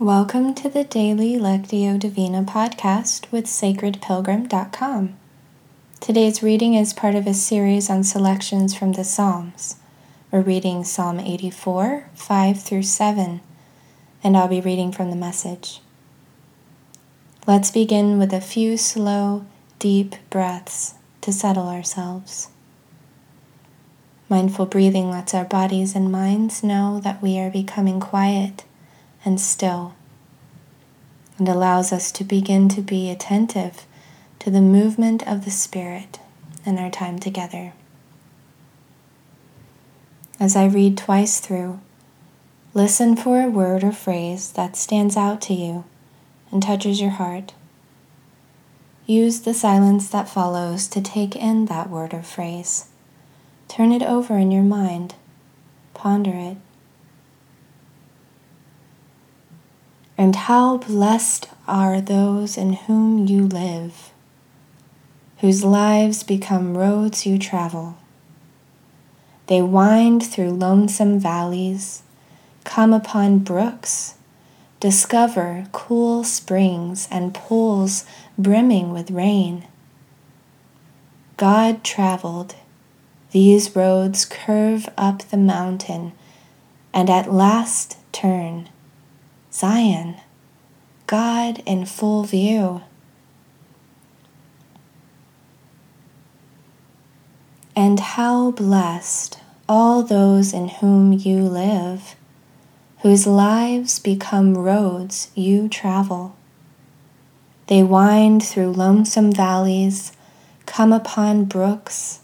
Welcome to the daily Lectio Divina podcast with sacredpilgrim.com. Today's reading is part of a series on selections from the Psalms. We're reading Psalm 84, 5 through 7, and I'll be reading from the message. Let's begin with a few slow, deep breaths to settle ourselves. Mindful breathing lets our bodies and minds know that we are becoming quiet and still, and allows us to begin to be attentive to the movement of the Spirit in our time together. As I read twice through, listen for a word or phrase that stands out to you and touches your heart. Use the silence that follows to take in that word or phrase. Turn it over in your mind, ponder it, And how blessed are those in whom you live, whose lives become roads you travel. They wind through lonesome valleys, come upon brooks, discover cool springs and pools brimming with rain. God traveled, these roads curve up the mountain and at last turn Zion, God in full view. And how blessed all those in whom you live, whose lives become roads you travel. They wind through lonesome valleys, come upon brooks,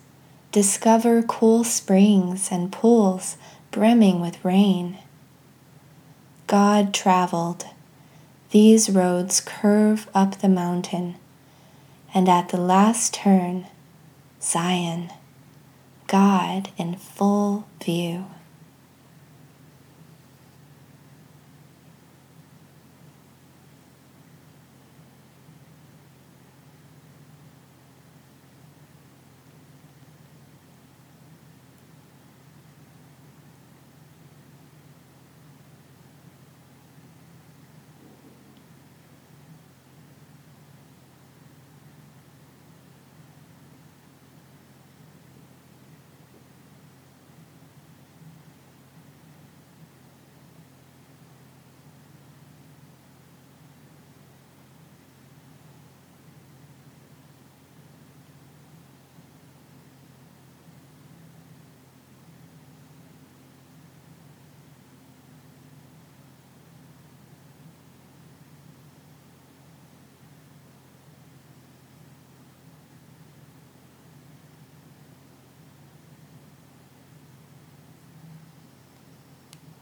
discover cool springs and pools brimming with rain. God traveled. These roads curve up the mountain, and at the last turn, Zion, God in full view.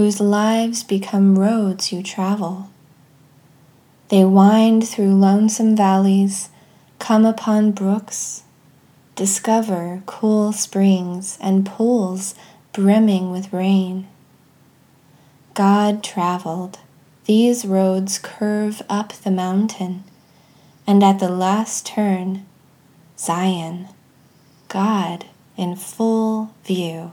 whose lives become roads you travel. They wind through lonesome valleys, come upon brooks, discover cool springs and pools brimming with rain. God traveled. These roads curve up the mountain, and at the last turn, Zion, God in full view.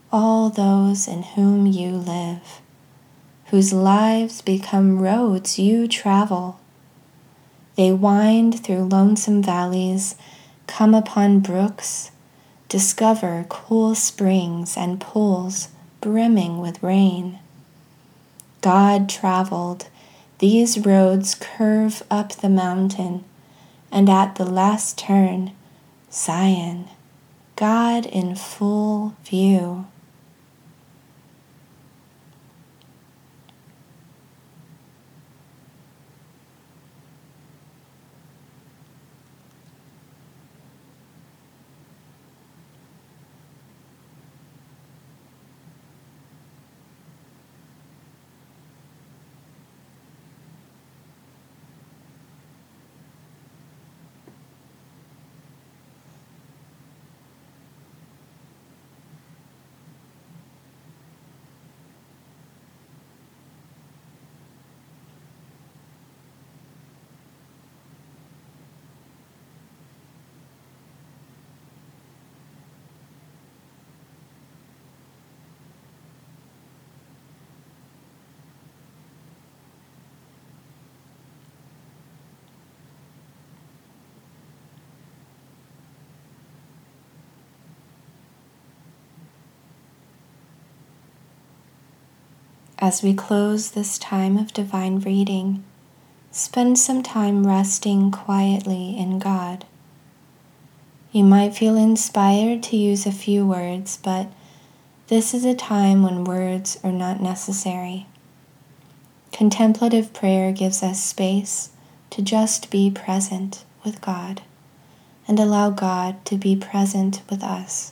all those in whom you live, whose lives become roads you travel. They wind through lonesome valleys come upon brooks, discover cool springs and pools brimming with rain. God traveled, these roads curve up the mountain, and at the last turn, Zion, God in full view. As we close this time of divine reading, spend some time resting quietly in God. You might feel inspired to use a few words, but this is a time when words are not necessary. Contemplative prayer gives us space to just be present with God and allow God to be present with us.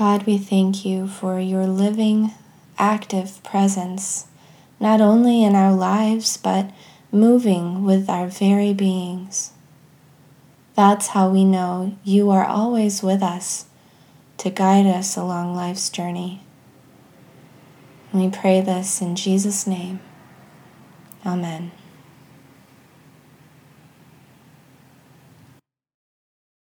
God, we thank you for your living, active presence, not only in our lives, but moving with our very beings. That's how we know you are always with us to guide us along life's journey. We pray this in Jesus' name. Amen.